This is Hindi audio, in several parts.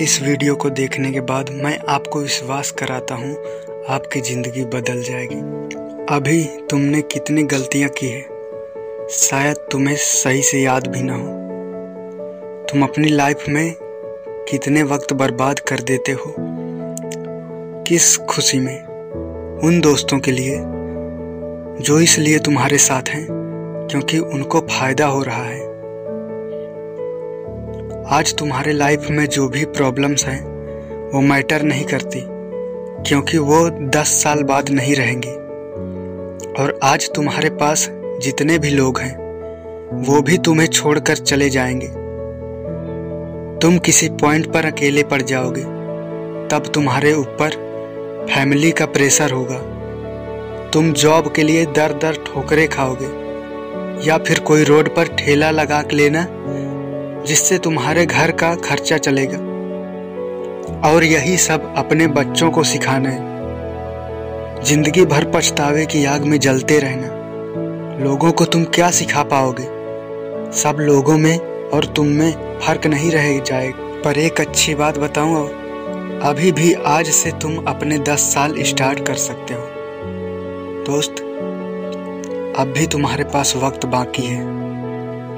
इस वीडियो को देखने के बाद मैं आपको विश्वास कराता हूँ, आपकी ज़िंदगी बदल जाएगी। अभी तुमने कितनी गलतियाँ की है? शायद तुम्हें सही से याद भी ना हो। तुम अपनी लाइफ में कितने वक्त बर्बाद कर देते हो? किस खुशी में? उन दोस्तों के लिए, जो इसलिए तुम्हारे साथ हैं, क्योंकि उनको फ़ायदा हो रहा है। आज तुम्हारे लाइफ में जो भी प्रॉब्लम्स हैं, वो मैटर नहीं करती, क्योंकि वो दस साल बाद नहीं रहेंगी। और आज तुम्हारे पास जितने भी लोग हैं, वो भी तुम्हें छोड़कर चले जाएँगे। तुम किसी पॉइंट पर अकेले पड़ जाओगे, तब तुम्हारे ऊपर फैमिली का प्रेशर होगा। तुम जॉब के लिए दर दर ठोकरे खाओगे, या फिर कोई रोड पर ठेला लगा के लेना जिससे तुम्हारे घर का खर्चा चलेगा। और यही सब अपने बच्चों को सिखाना है। ज़िंदगी भर पछतावे की आग में जलते रहना। लोगों को तुम क्या सिखा पाओगे? सब लोगों में और तुम में फ़र्क नहीं रह जाएगा पर एक अच्छी बात बताऊँ अभी भी आज से तुम अपने दस साल स्टार्ट कर सकते हो। दोस्त, अब भी तुम्हारे पास वक्त बाकी है।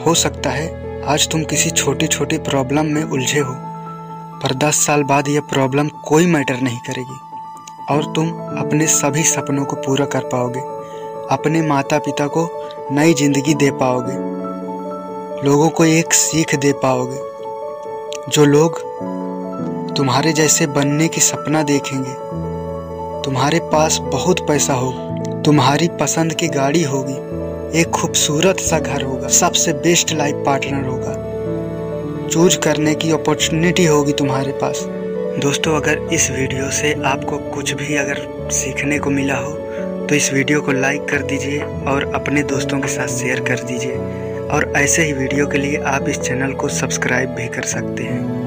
हो सकता है आज तुम किसी छोटी छोटी प्रॉब्लम में उलझे हो, पर दस साल बाद यह प्रॉब्लम कोई मैटर नहीं करेगी। और तुम अपने सभी सपनों को पूरा कर पाओगे, अपने माता पिता को नई ज़िंदगी दे पाओगे, लोगों को एक सीख दे पाओगे। जो लोग तुम्हारे जैसे बनने की सपना देखेंगे, तुम्हारे पास बहुत पैसा हो तुम्हारी पसंद की गाड़ी होगी एक खूबसूरत सा घर होगा, सबसे बेस्ट लाइफ पार्टनर होगा। चूज़ करने की अपॉर्चुनिटी होगी तुम्हारे पास। दोस्तों, अगर इस वीडियो से आपको कुछ भी अगर सीखने को मिला हो तो इस वीडियो को लाइक कर दीजिए और अपने दोस्तों के साथ शेयर कर दीजिए। और ऐसे ही वीडियो के लिए आप इस चैनल को सब्सक्राइब भी कर सकते हैं।